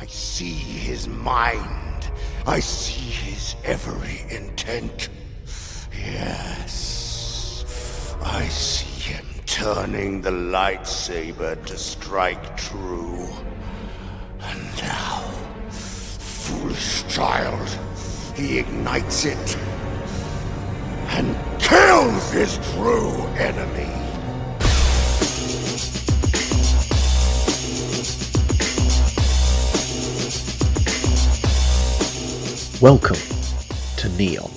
I see his mind. I see his every intent. Yes. I see him turning the lightsaber to strike true. And now, foolish child, he ignites it and kills his true enemy. Welcome to Neon,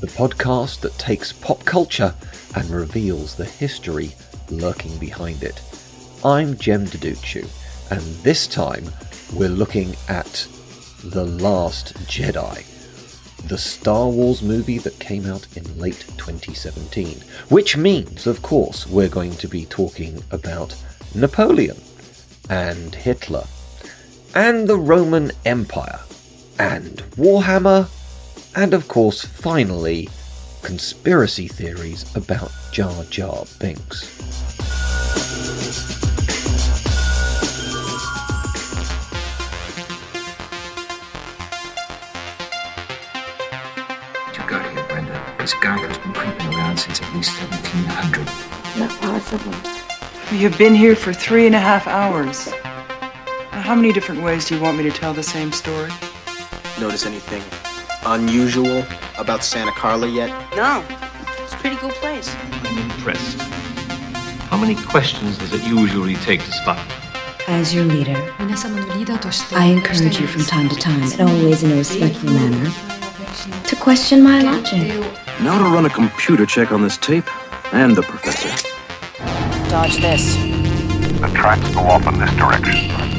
the podcast that takes pop culture and reveals the history lurking behind it. I'm Jem Deducci, and this time we're looking at The Last Jedi, the Star Wars movie that came out in late 2017. Which means, of course, we're going to be talking about Napoleon and Hitler and the Roman Empire and Warhammer, and of course, finally, conspiracy theories about Jar Jar Binks. You got here, Brenda. This guy has been creeping around since at least 1700. Not possible. You've been here for three and a half hours. Now, how many different ways do you want me to tell the same story? Notice anything unusual about Santa Carla yet? No. It's a pretty cool place. I'm impressed. How many questions does it usually take to spot? As your leader, I encourage you from time to time, and always in a respectful manner, to question my logic. Now to run a computer check on this tape and the professor. Dodge this. The tracks go off in this direction.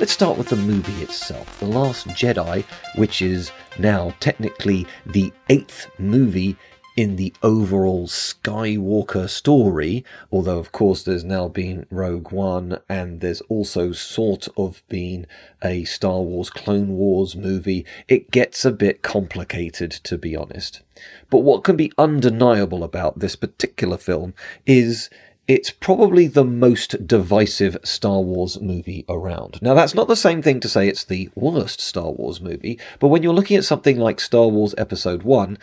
Let's start with the movie itself. The Last Jedi, which is now technically the eighth movie in the overall Skywalker story, although of course there's now been Rogue One and there's also sort of been a Star Wars Clone Wars movie. It gets a bit complicated, to be honest. But what can be undeniable about this particular film is it's probably the most divisive Star Wars movie around. Now, that's not the same thing to say it's the worst Star Wars movie, but when you're looking at something like Star Wars Episode 1,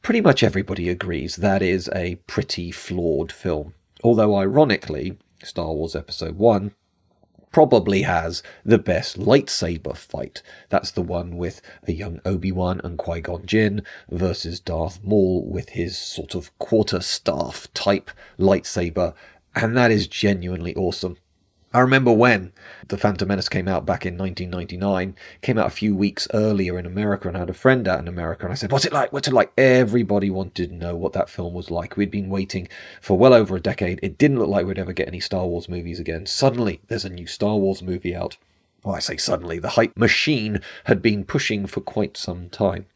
pretty much everybody agrees that is a pretty flawed film. Although, ironically, Star Wars Episode 1 probably has the best lightsaber fight. That's the one with a young Obi-Wan and Qui-Gon Jinn versus Darth Maul with his sort of quarter staff type lightsaber, and that is genuinely awesome. I remember when The Phantom Menace came out back in 1999, came out a few weeks earlier in America, and I had a friend out in America, and I said, What's it like? What's it like? Everybody wanted to know what that film was like. We'd been waiting for well over a decade. It didn't look like we'd ever get any Star Wars movies again. Suddenly, there's a new Star Wars movie out. Well, I say suddenly, the hype machine had been pushing for quite some time.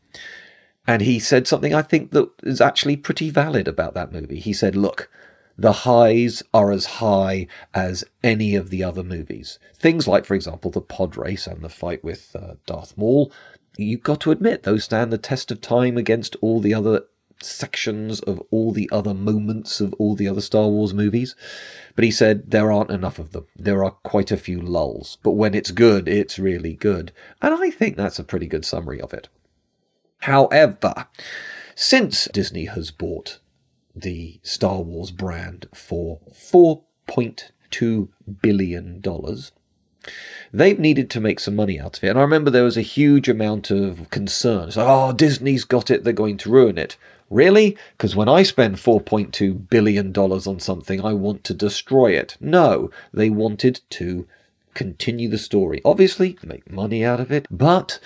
And he said something I think that is actually pretty valid about that movie. He said, Look, the highs are as high as any of the other movies. Things like, for example, the pod race and the fight with uh, Darth Maul. You've got to admit, those stand the test of time against all the other sections of all the other moments of all the other Star Wars movies. But he said there aren't enough of them. There are quite a few lulls. But when it's good, it's really good. And I think that's a pretty good summary of it. However, since Disney has bought the Star Wars brand for $4.2 billion. They've needed to make some money out of it. And I remember there was a huge amount of concern. Oh, Disney's got it, they're going to ruin it. Really? Because when I spend $4.2 billion on something, I want to destroy it. No, they wanted to continue the story. Obviously, make money out of it, but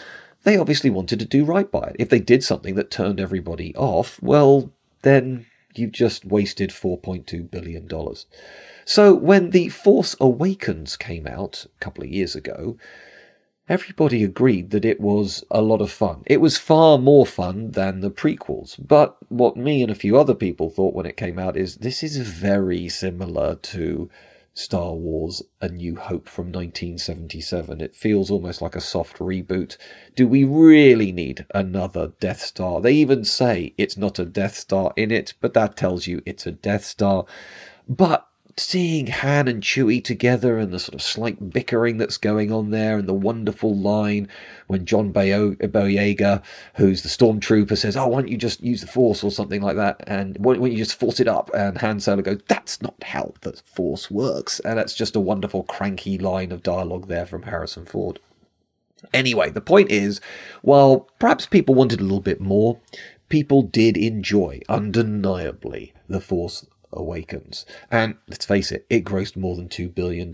they obviously wanted to do right by it. If they did something that turned everybody off, well, then you've just wasted $4.2 billion. So when The Force Awakens came out a couple of years ago, everybody agreed that it was a lot of fun. It was far more fun than the prequels. But what me and a few other people thought when it came out is this is very similar to Star Wars A New Hope from 1977. It feels almost like a soft reboot. Do we really need another Death Star? They even say it's not a Death Star in it, but that tells you it's a Death Star. But seeing Han and Chewie together and the sort of slight bickering that's going on there and the wonderful line when John Boyega, who's the stormtrooper, says, oh, why don't you just use the Force or something like that? And why don't you just force it up? And Han Solo goes, that's not how the Force works. And that's just a wonderful cranky line of dialogue there from Harrison Ford. Anyway, the point is, while perhaps people wanted a little bit more, people did enjoy, undeniably, The Force Awakens. And let's face it, it grossed more than $2 billion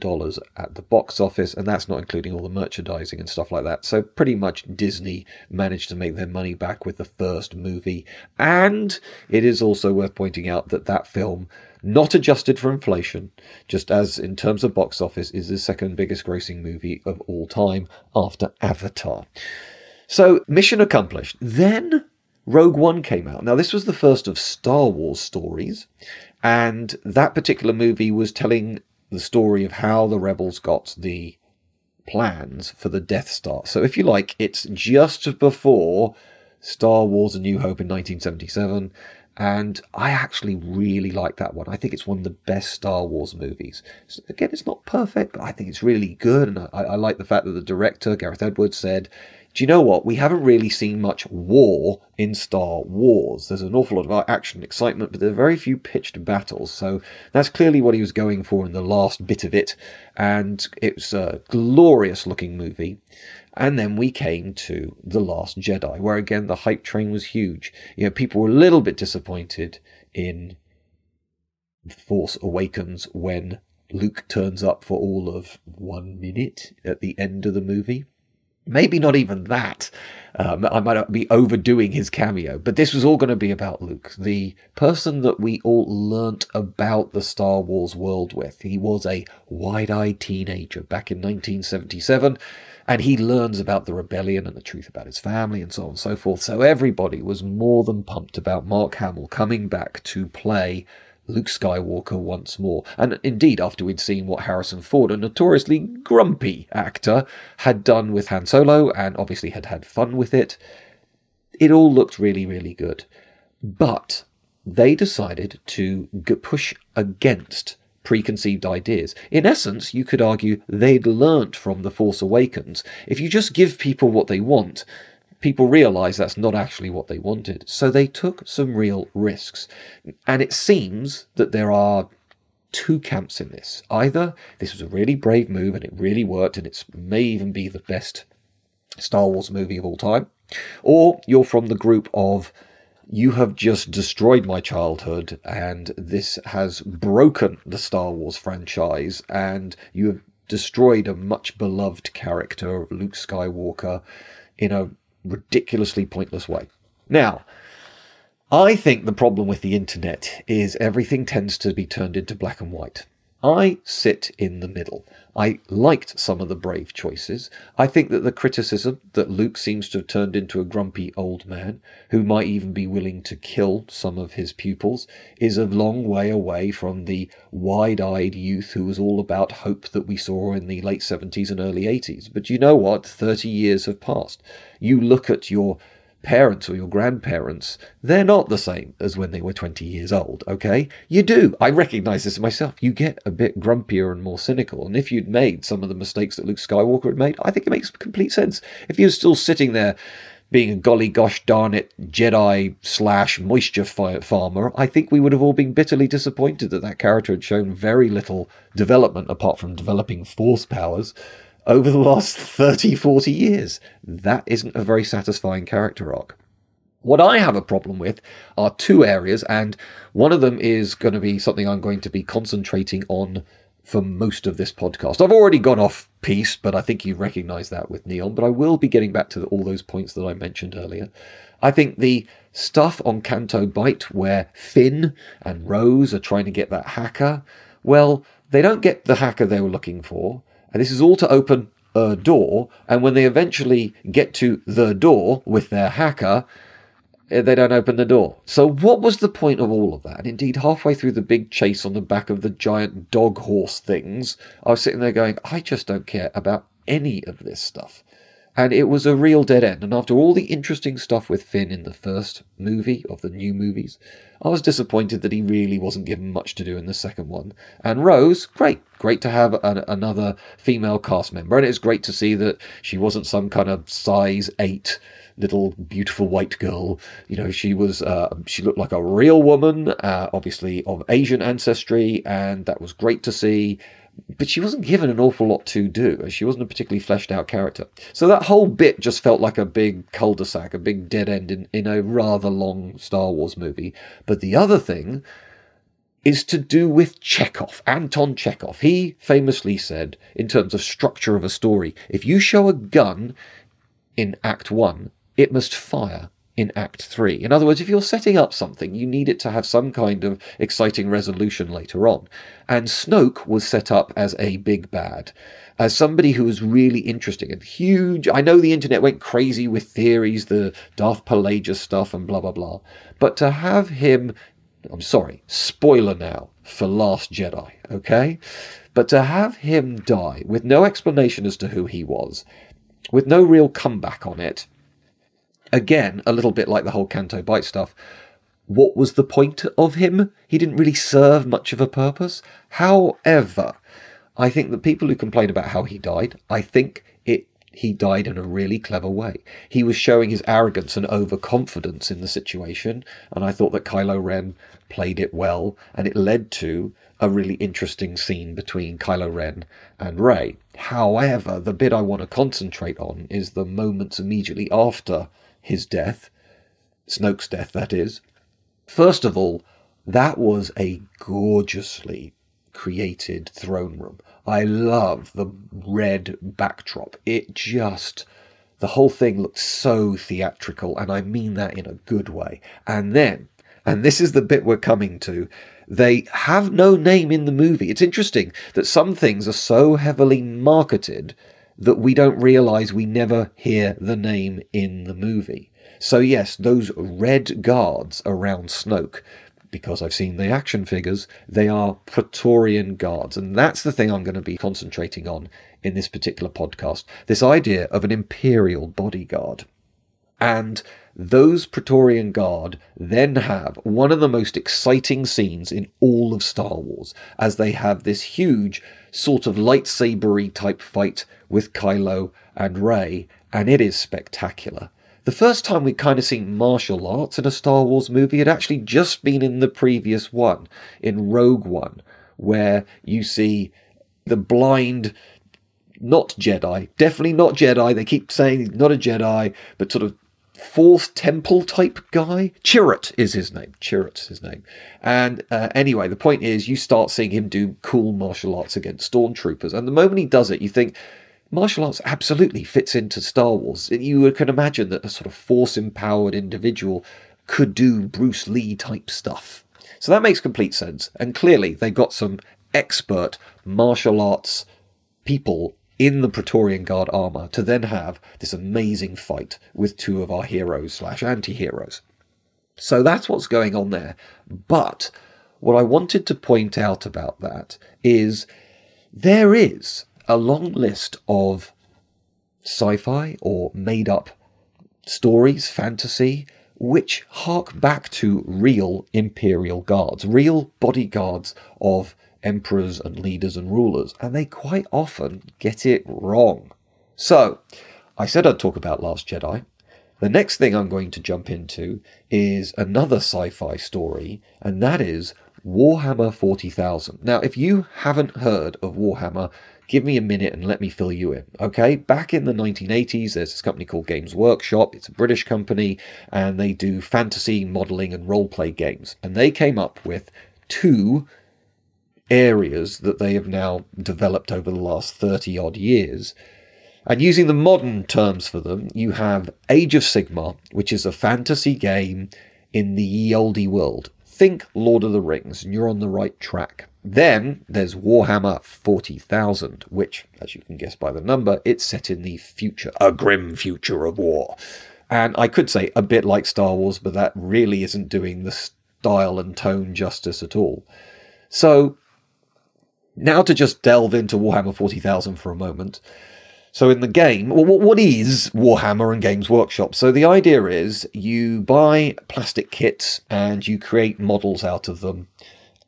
at the box office, and that's not including all the merchandising and stuff like that. So, pretty much Disney managed to make their money back with the first movie. And it is also worth pointing out that that film, not adjusted for inflation, just as in terms of box office, is the second biggest grossing movie of all time after Avatar. So, mission accomplished. Then Rogue One came out. Now, this was the first of Star Wars stories, and that particular movie was telling the story of how the rebels got the plans for the Death Star. So, if you like, it's just before Star Wars A New Hope in 1977. And I actually really like that one. I think it's one of the best Star Wars movies. So again, it's not perfect, but I think it's really good. And I, I like the fact that the director, Gareth Edwards, said do you know what? We haven't really seen much war in Star Wars. There's an awful lot of action and excitement, but there are very few pitched battles. So that's clearly what he was going for in the last bit of it. And it was a glorious looking movie. And then we came to The Last Jedi, where again the hype train was huge. You know, people were a little bit disappointed in Force Awakens when Luke turns up for all of one minute at the end of the movie. Maybe not even that. Um, I might be overdoing his cameo, but this was all going to be about Luke, the person that we all learnt about the Star Wars world with. He was a wide eyed teenager back in 1977, and he learns about the rebellion and the truth about his family and so on and so forth. So everybody was more than pumped about Mark Hamill coming back to play Luke Skywalker once more. And indeed, after we'd seen what Harrison Ford, a notoriously grumpy actor, had done with Han Solo, and obviously had had fun with it, it all looked really, really good. But they decided to push against preconceived ideas. In essence, you could argue they'd learnt from The Force Awakens. If you just give people what they want, people realize that's not actually what they wanted. So they took some real risks. And it seems that there are two camps in this. Either this was a really brave move and it really worked and it may even be the best Star Wars movie of all time, or you're from the group of you have just destroyed my childhood and this has broken the Star Wars franchise and you have destroyed a much beloved character of Luke Skywalker in a ridiculously pointless way. Now, I think the problem with the internet is everything tends to be turned into black and white. I sit in the middle. I liked some of the brave choices. I think that the criticism that Luke seems to have turned into a grumpy old man, who might even be willing to kill some of his pupils, is a long way away from the wide eyed youth who was all about hope that we saw in the late 70s and early 80s. But you know what? 30 years have passed. You look at your parents or your grandparents, they're not the same as when they were 20 years old, okay? You do. I recognize this myself. You get a bit grumpier and more cynical. And if you'd made some of the mistakes that Luke Skywalker had made, I think it makes complete sense. If you're still sitting there being a golly gosh darn it Jedi slash moisture farmer, I think we would have all been bitterly disappointed that that character had shown very little development apart from developing force powers over the last 30, 40 years. That isn't a very satisfying character arc. What I have a problem with are two areas, and one of them is going to be something I'm going to be concentrating on for most of this podcast. I've already gone off piece, but I think you recognize that with Neon, but I will be getting back to all those points that I mentioned earlier. I think the stuff on Canto Bight where Finn and Rose are trying to get that hacker, well, they don't get the hacker they were looking for, and this is all to open a door, and when they eventually get to the door with their hacker, Eh, they don't open the door. So, what was the point of all of that? And indeed, halfway through the big chase on the back of the giant dog horse things, I was sitting there going, I just don't care about any of this stuff. And it was a real dead end. And after all the interesting stuff with Finn in the first movie of the new movies, I was disappointed that he really wasn't given much to do in the second one. And Rose, great. Great to have an, another female cast member. And it's great to see that she wasn't some kind of size 8 little beautiful white girl. You know, she was uh, she looked like a real woman, uh, obviously of Asian ancestry, and that was great to see. But she wasn't given an awful lot to do. She wasn't a particularly fleshed out character. So that whole bit just felt like a big cul-de-sac, a big dead end in, in a rather long Star Wars movie. But the other thing is to do with Chekhov, Anton Chekhov. He famously said, in terms of structure of a story, if you show a gun in Act 1, it must fire in Act 3. In other words, if you're setting up something, you need it to have some kind of exciting resolution later on. And Snoke was set up as a big bad, as somebody who was really interesting and huge. I know the internet went crazy with theories, the Darth Plagueis stuff, and blah, blah, blah. But to have him, I'm sorry, spoiler now for Last Jedi, okay? But to have him die with no explanation as to who he was, with no real comeback on it, again, a little bit like the whole Canto Bight stuff, what was the point of him? He didn't really serve much of a purpose. However, I think that people who complain about how he died, I think it he died in a really clever way. He was showing his arrogance and overconfidence in the situation, and I thought that Kylo Ren played it well, and it led to a really interesting scene between Kylo Ren and Rey. However, the bit I want to concentrate on is the moments immediately after his death, Snoke's death, that is. First of all, that was a gorgeously created throne room. I love the red backdrop. It just, the whole thing looks so theatrical, and I mean that in a good way. And then, and this is the bit we're coming to, they have no name in the movie. It's interesting that some things are so heavily marketed that we don't realize we never hear the name in the movie. So, yes, those red guards around Snoke, because I've seen the action figures, they are Praetorian guards. And that's the thing I'm going to be concentrating on in this particular podcast this idea of an imperial bodyguard. And those Praetorian Guard then have one of the most exciting scenes in all of Star Wars, as they have this huge sort of lightsabery type fight with Kylo and Rey, and it is spectacular. The first time we'd kind of seen martial arts in a Star Wars movie had actually just been in the previous one, in Rogue One, where you see the blind not Jedi, definitely not Jedi. They keep saying not a Jedi, but sort of fourth temple type guy. Chirrut is his name. Chirrut's his name. And uh, anyway, the point is, you start seeing him do cool martial arts against stormtroopers, and the moment he does it, you think. Martial arts absolutely fits into Star Wars. You can imagine that a sort of force empowered individual could do Bruce Lee type stuff. So that makes complete sense. And clearly, they got some expert martial arts people in the Praetorian Guard armor to then have this amazing fight with two of our heroes slash anti-heroes. So that's what's going on there. But what I wanted to point out about that is there is a long list of sci-fi or made up stories, fantasy, which hark back to real imperial guards, real bodyguards of emperors and leaders and rulers, and they quite often get it wrong. So, I said I'd talk about Last Jedi. The next thing I'm going to jump into is another sci fi story, and that is Warhammer 40,000. Now, if you haven't heard of Warhammer, give me a minute and let me fill you in. Okay, back in the 1980s, there's this company called Games Workshop. It's a British company and they do fantasy modeling and role play games. And they came up with two areas that they have now developed over the last 30 odd years. And using the modern terms for them, you have Age of Sigmar, which is a fantasy game in the ye olde world. Think Lord of the Rings, and you're on the right track. Then there's Warhammer 40,000, which, as you can guess by the number, it's set in the future, a grim future of war. And I could say a bit like Star Wars, but that really isn't doing the style and tone justice at all. So, now to just delve into Warhammer 40,000 for a moment. So in the game, what is Warhammer and Games Workshop? So the idea is you buy plastic kits and you create models out of them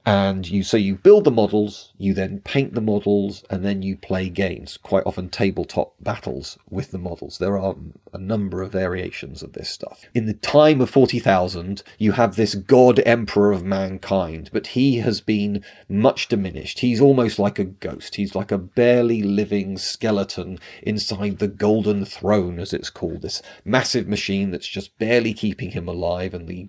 and you so you build the models you then paint the models and then you play games quite often tabletop battles with the models. There are a number of variations of this stuff. In the time of 40,000 you have this god emperor of mankind but he has been much diminished. He's almost like a ghost. He's like a barely living skeleton inside the golden throne as it's called this massive machine that's just barely keeping him alive and the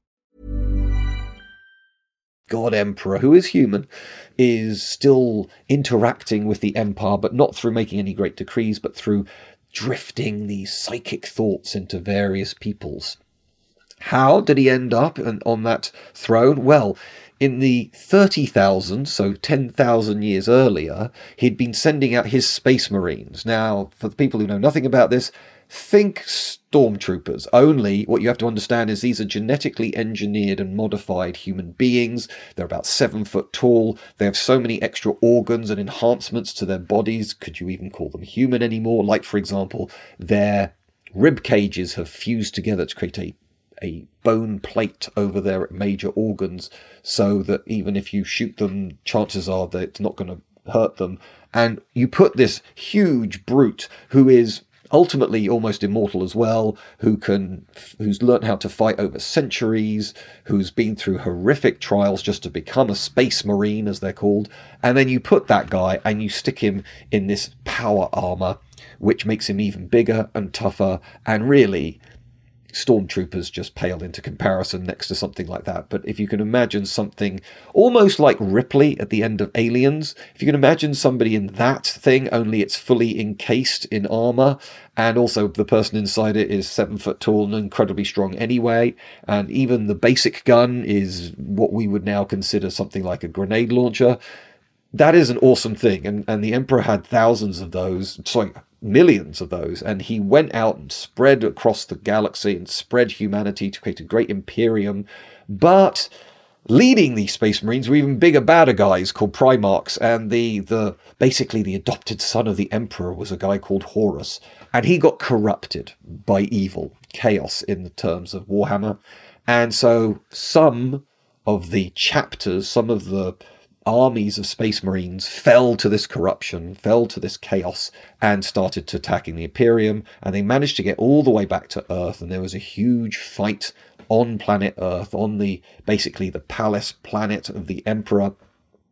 God Emperor, who is human, is still interacting with the Empire, but not through making any great decrees, but through drifting these psychic thoughts into various peoples. How did he end up on that throne? Well, in the 30,000, so 10,000 years earlier, he'd been sending out his space marines. Now, for the people who know nothing about this, Think stormtroopers. Only what you have to understand is these are genetically engineered and modified human beings. They're about seven foot tall. They have so many extra organs and enhancements to their bodies. Could you even call them human anymore? Like, for example, their rib cages have fused together to create a a bone plate over their major organs so that even if you shoot them, chances are that it's not going to hurt them. And you put this huge brute who is ultimately almost immortal as well, who can, who's learned how to fight over centuries, who's been through horrific trials just to become a space marine, as they're called, and then you put that guy and you stick him in this power armor, which makes him even bigger and tougher, and really stormtroopers just pale into comparison next to something like that. But if you can imagine something almost like Ripley at the end of Aliens, if you can imagine somebody in that thing, only it's fully encased in armor, and also the person inside it is seven foot tall and incredibly strong anyway, and even the basic gun is what we would now consider something like a grenade launcher. That is an awesome thing, and, and the Emperor had thousands of those. Sorry, millions of those, and he went out and spread across the galaxy and spread humanity to create a great imperium. But leading these space marines were even bigger badder guys called primarchs and the the basically the adopted son of the emperor was a guy called horus and he got corrupted by evil chaos in the terms of warhammer and so some of the chapters some of the armies of space marines fell to this corruption fell to this chaos and started to attacking the imperium and they managed to get all the way back to earth and there was a huge fight on planet Earth, on the basically the palace planet of the Emperor.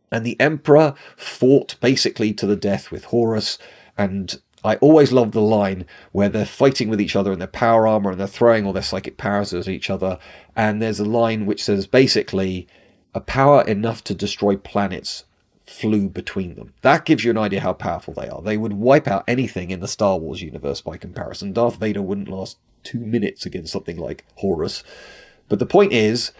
And the Emperor fought basically to the death with Horus. And I always love the line where they're fighting with each other in their power armor and they're throwing all their psychic powers at each other. And there's a line which says basically, a power enough to destroy planets flew between them. That gives you an idea how powerful they are. They would wipe out anything in the Star Wars universe by comparison. Darth Vader wouldn't last two minutes against something like Horus. But the point is,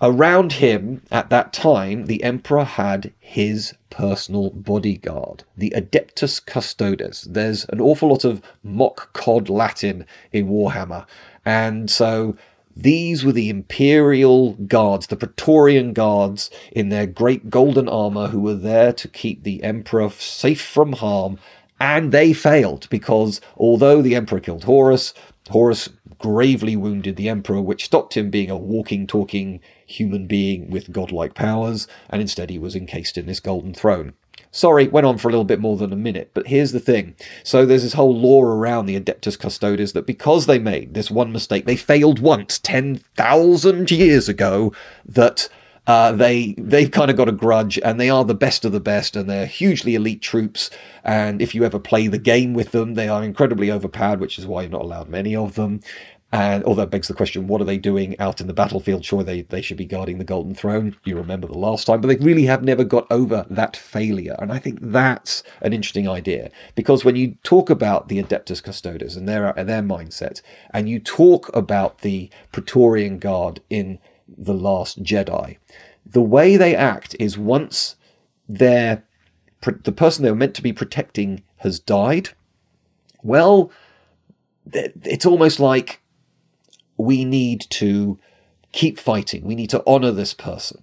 around him at that time, the Emperor had his personal bodyguard, the Adeptus Custodes. There's an awful lot of mock cod Latin in Warhammer. And so these were the imperial guards, the Praetorian guards in their great golden armor who were there to keep the emperor safe from harm. And they failed because although the emperor killed Horus, Horus gravely wounded the emperor, which stopped him being a walking, talking human being with godlike powers, and instead he was encased in this golden throne. Sorry, went on for a little bit more than a minute, but here's the thing. So there's this whole lore around the Adeptus Custodes that because they made this one mistake, they failed once 10,000 years ago, that uh, they they've kind of got a grudge, and they are the best of the best, and they're hugely elite troops. And if you ever play the game with them, they are incredibly overpowered, which is why you're not allowed many of them. And although that begs the question, what are they doing out in the battlefield? Sure, they, they should be guarding the Golden Throne. You remember the last time, but they really have never got over that failure. And I think that's an interesting idea because when you talk about the Adeptus Custodes and their, their mindset, and you talk about the Praetorian Guard in The Last Jedi, the way they act is once they're, the person they were meant to be protecting has died, well, it's almost like we need to keep fighting. We need to honor this person.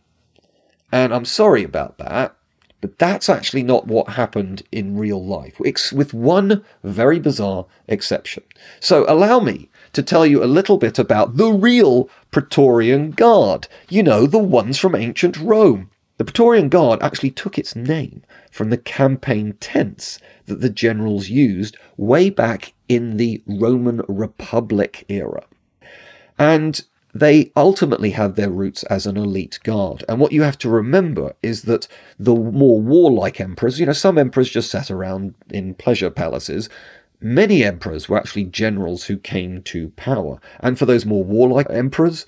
And I'm sorry about that, but that's actually not what happened in real life, with one very bizarre exception. So allow me to tell you a little bit about the real Praetorian Guard. You know, the ones from ancient Rome. The Praetorian Guard actually took its name from the campaign tents that the generals used way back in the Roman Republic era. And they ultimately had their roots as an elite guard. And what you have to remember is that the more warlike emperors, you know, some emperors just sat around in pleasure palaces. Many emperors were actually generals who came to power. And for those more warlike emperors,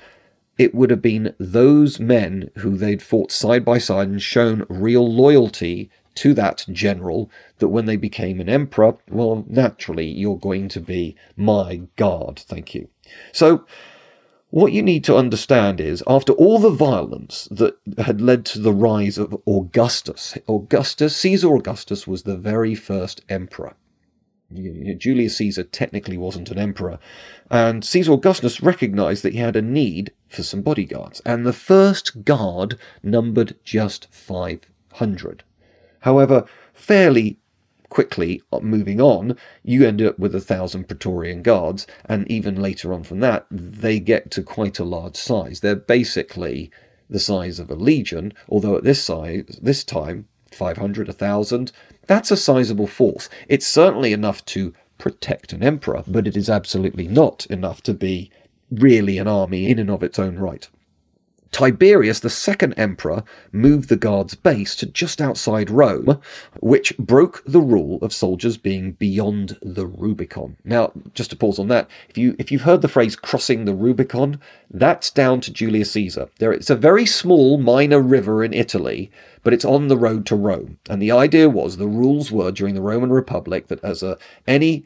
it would have been those men who they'd fought side by side and shown real loyalty to that general that when they became an emperor, well, naturally, you're going to be my guard. Thank you. So, what you need to understand is, after all the violence that had led to the rise of Augustus, Augustus, Caesar Augustus was the very first emperor. Julius Caesar technically wasn't an emperor, and Caesar Augustus recognized that he had a need for some bodyguards, and the first guard numbered just 500. However, fairly quickly uh, moving on, you end up with a thousand Praetorian guards, and even later on from that, they get to quite a large size. They're basically the size of a legion, although at this size, this time, 500, 1,000, that's a sizable force. It's certainly enough to protect an emperor, but it is absolutely not enough to be really an army in and of its own right. Tiberius, the second emperor, moved the guard's base to just outside Rome, which broke the rule of soldiers being beyond the Rubicon. Now, just to pause on that, if you if you've heard the phrase crossing the Rubicon, that's down to Julius Caesar. There, it's a very small minor river in Italy, but it's on the road to Rome. And the idea was the rules were during the Roman Republic that as a any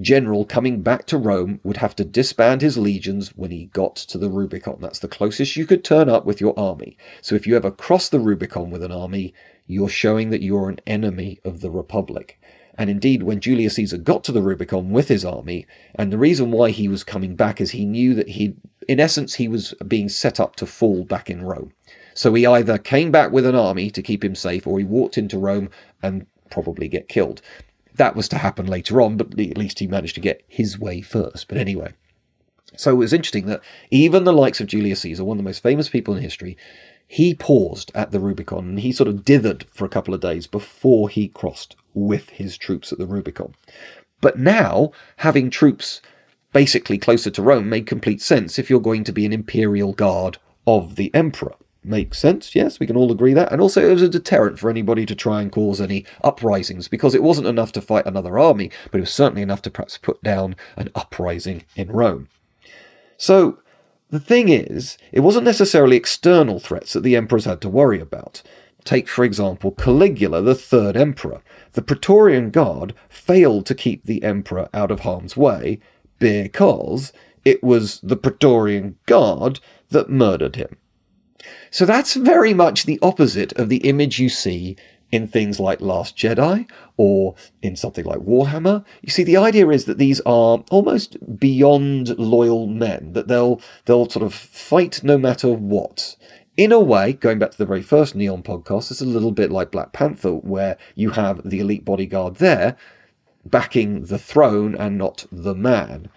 general coming back to Rome would have to disband his legions when he got to the Rubicon. That's the closest you could turn up with your army. So if you ever cross the Rubicon with an army, you're showing that you're an enemy of the Republic. And indeed, when Julius Caesar got to the Rubicon with his army, and the reason why he was coming back is he knew that he, in essence, he was being set up to fall back in Rome. So he either came back with an army to keep him safe, or he walked into Rome and probably get killed. That was to happen later on, but at least he managed to get his way first. But anyway, so it was interesting that even the likes of Julius Caesar, one of the most famous people in history, he paused at the Rubicon and he sort of dithered for a couple of days before he crossed with his troops at the Rubicon. But now, having troops basically closer to Rome made complete sense if you're going to be an imperial guard of the emperor. Makes sense, yes, we can all agree that. And also, it was a deterrent for anybody to try and cause any uprisings because it wasn't enough to fight another army, but it was certainly enough to perhaps put down an uprising in Rome. So, the thing is, it wasn't necessarily external threats that the emperors had to worry about. Take, for example, Caligula, the third emperor. The Praetorian Guard failed to keep the emperor out of harm's way because it was the Praetorian Guard that murdered him. So that's very much the opposite of the image you see in things like Last Jedi or in something like Warhammer. You see, the idea is that these are almost beyond loyal men, that they'll they'll sort of fight no matter what. In a way, going back to the very first Neon podcast, it's a little bit like Black Panther, where you have the elite bodyguard there backing the throne and not the man.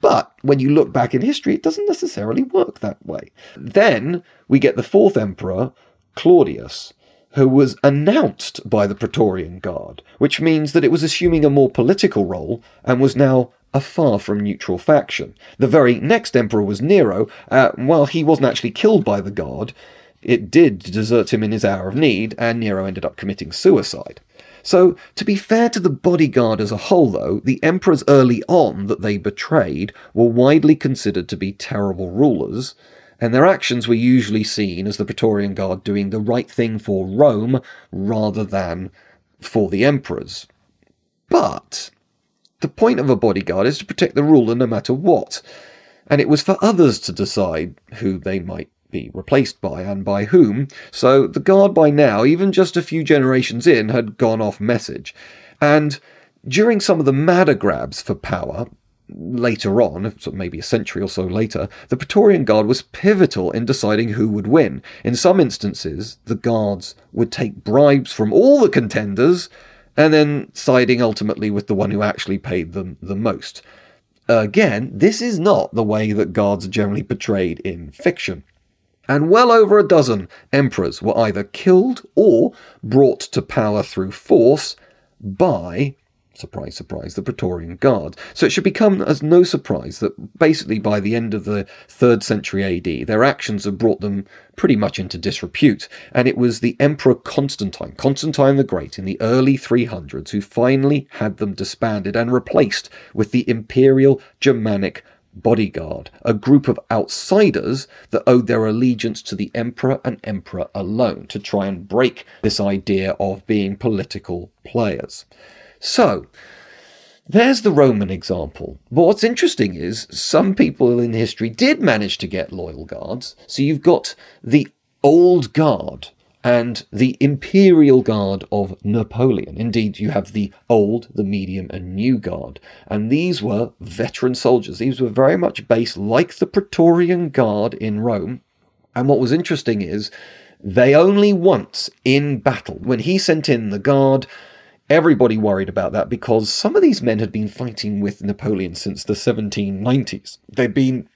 But when you look back in history, it doesn't necessarily work that way. Then we get the fourth emperor, Claudius, who was announced by the Praetorian Guard, which means that it was assuming a more political role and was now a far from neutral faction. The very next emperor was Nero. Uh, while he wasn't actually killed by the Guard, it did desert him in his hour of need, and Nero ended up committing suicide. So, to be fair to the bodyguard as a whole, though, the emperors early on that they betrayed were widely considered to be terrible rulers, and their actions were usually seen as the Praetorian Guard doing the right thing for Rome rather than for the emperors. But the point of a bodyguard is to protect the ruler no matter what, and it was for others to decide who they might be replaced by and by whom, so the guard by now, even just a few generations in, had gone off message. And during some of the madder grabs for power, later on, maybe a century or so later, the Praetorian Guard was pivotal in deciding who would win. In some instances, the guards would take bribes from all the contenders and then siding ultimately with the one who actually paid them the most. Again, this is not the way that guards are generally portrayed in fiction and well over a dozen emperors were either killed or brought to power through force by surprise, surprise, the Praetorian Guard. So it should become as no surprise that basically by the end of the 3rd century AD, their actions have brought them pretty much into disrepute. And it was the Emperor Constantine, Constantine the Great, in the early 300s, who finally had them disbanded and replaced with the Imperial Germanic bodyguard, a group of outsiders that owed their allegiance to the emperor and emperor alone to try and break this idea of being political players. So, there's the Roman example. But what's interesting is some people in history did manage to get loyal guards. So you've got the old guard and the Imperial Guard of Napoleon. Indeed, you have the Old, the Medium, and New Guard. And these were veteran soldiers. These were very much based like the Praetorian Guard in Rome. And what was interesting is they only once in battle, when he sent in the Guard, everybody worried about that because some of these men had been fighting with Napoleon since the 1790s. They'd been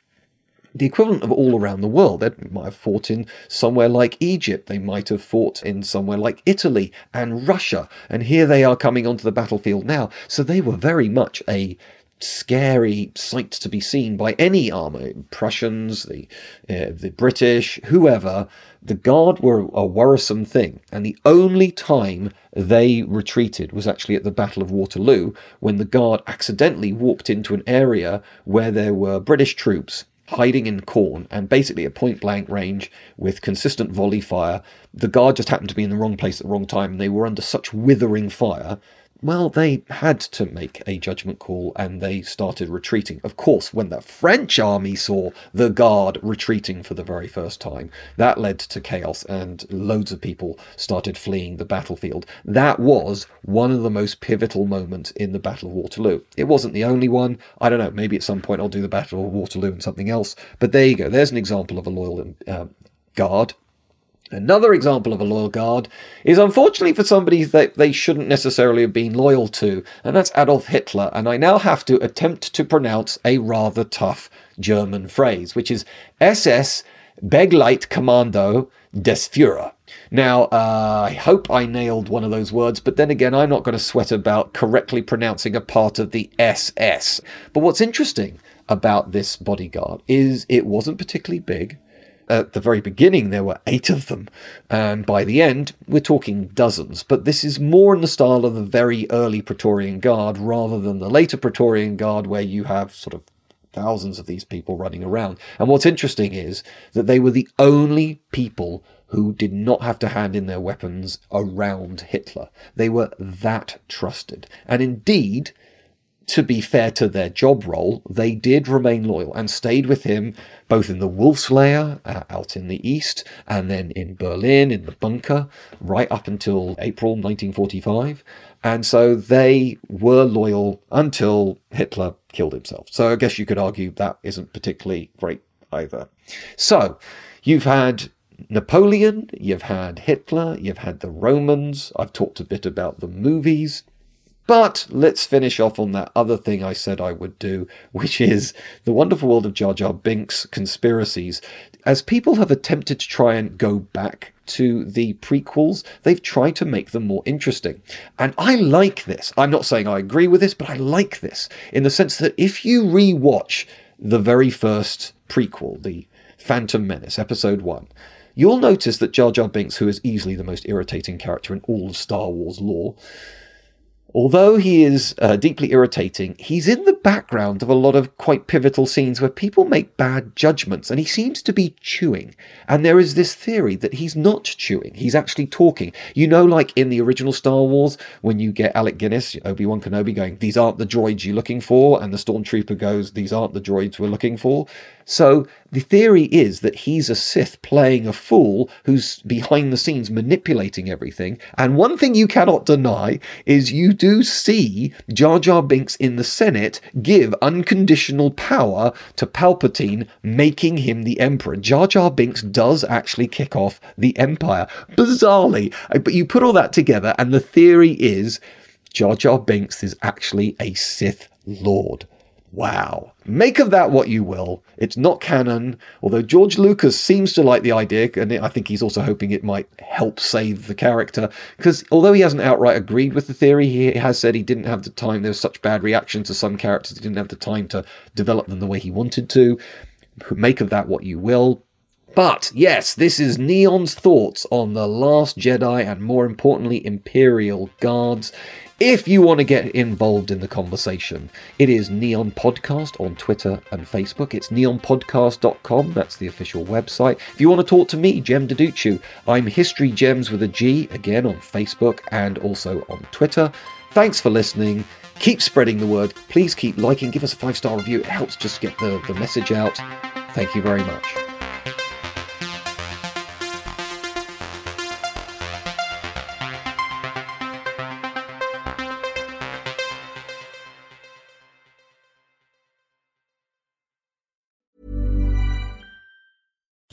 the equivalent of all around the world. They might have fought in somewhere like Egypt, they might have fought in somewhere like Italy and Russia, and here they are coming onto the battlefield now. So they were very much a scary sight to be seen by any army Prussians, the, uh, the British, whoever. The Guard were a worrisome thing, and the only time they retreated was actually at the Battle of Waterloo when the Guard accidentally walked into an area where there were British troops hiding in corn and basically at point blank range with consistent volley fire. The guard just happened to be in the wrong place at the wrong time and they were under such withering fire well, they had to make a judgment call and they started retreating. Of course, when the French army saw the Guard retreating for the very first time, that led to chaos and loads of people started fleeing the battlefield. That was one of the most pivotal moments in the Battle of Waterloo. It wasn't the only one. I don't know, maybe at some point I'll do the Battle of Waterloo and something else. But there you go. There's an example of a loyal uh, Guard Another example of a loyal guard is unfortunately for somebody that they shouldn't necessarily have been loyal to, and that's Adolf Hitler. And I now have to attempt to pronounce a rather tough German phrase, which is SS Begleitkommando des Führer. Now, uh, I hope I nailed one of those words, but then again, I'm not going to sweat about correctly pronouncing a part of the SS. But what's interesting about this bodyguard is it wasn't particularly big at the very beginning there were eight of them, and by the end we're talking dozens. But this is more in the style of the very early Praetorian Guard rather than the later Praetorian Guard where you have sort of thousands of these people running around. And what's interesting is that they were the only people who did not have to hand in their weapons around Hitler. They were that trusted. And indeed, to be fair to their job role, they did remain loyal and stayed with him both in the Wolf's Lair uh, out in the east and then in Berlin in the bunker right up until April 1945. And so they were loyal until Hitler killed himself. So I guess you could argue that isn't particularly great either. So you've had Napoleon, you've had Hitler, you've had the Romans. I've talked a bit about the movies. But let's finish off on that other thing I said I would do, which is the wonderful world of Jar Jar Binks conspiracies. As people have attempted to try and go back to the prequels, they've tried to make them more interesting. And I like this. I'm not saying I agree with this, but I like this in the sense that if you rewatch the very first prequel, the Phantom Menace, episode one, you'll notice that Jar Jar Binks, who is easily the most irritating character in all of Star Wars lore, although he is uh, deeply irritating, he's in the background of a lot of quite pivotal scenes where people make bad judgments, and he seems to be chewing. And there is this theory that he's not chewing, he's actually talking. You know, like in the original Star Wars, when you get Alec Guinness, Obi Wan Kenobi, going, These aren't the droids you're looking for, and the Stormtrooper goes, These aren't the droids we're looking for. So the theory is that he's a Sith playing a fool who's behind the scenes manipulating everything. And one thing you cannot deny is you do see Jar Jar Binks in the Senate give unconditional power to Palpatine, making him the Emperor. Jar Jar Binks does actually kick off the Empire. Bizarrely. Uh, but you put all that together, and the theory is Jar Jar Binks is actually a Sith Lord. Wow. Make of that what you will. It's not canon, although George Lucas seems to like the idea, and I think he's also hoping it might help save the character. Because although he hasn't outright agreed with the theory, he has said he didn't have the time. There was such bad reaction to some characters, he didn't have the time to develop them the way he wanted to. Make of that what you will. But yes, this is Neon's thoughts on The Last Jedi and more importantly, Imperial Guards. If you want to get involved in the conversation, it is Neon Podcast on Twitter and Facebook. It's neonpodcast.com, that's the official website. If you want to talk to me, Jem Duducu, I'm History Gems with a G, again on Facebook and also on Twitter. Thanks for listening. Keep spreading the word. Please keep liking, give us a five star review. It helps just get the, the message out. Thank you very much.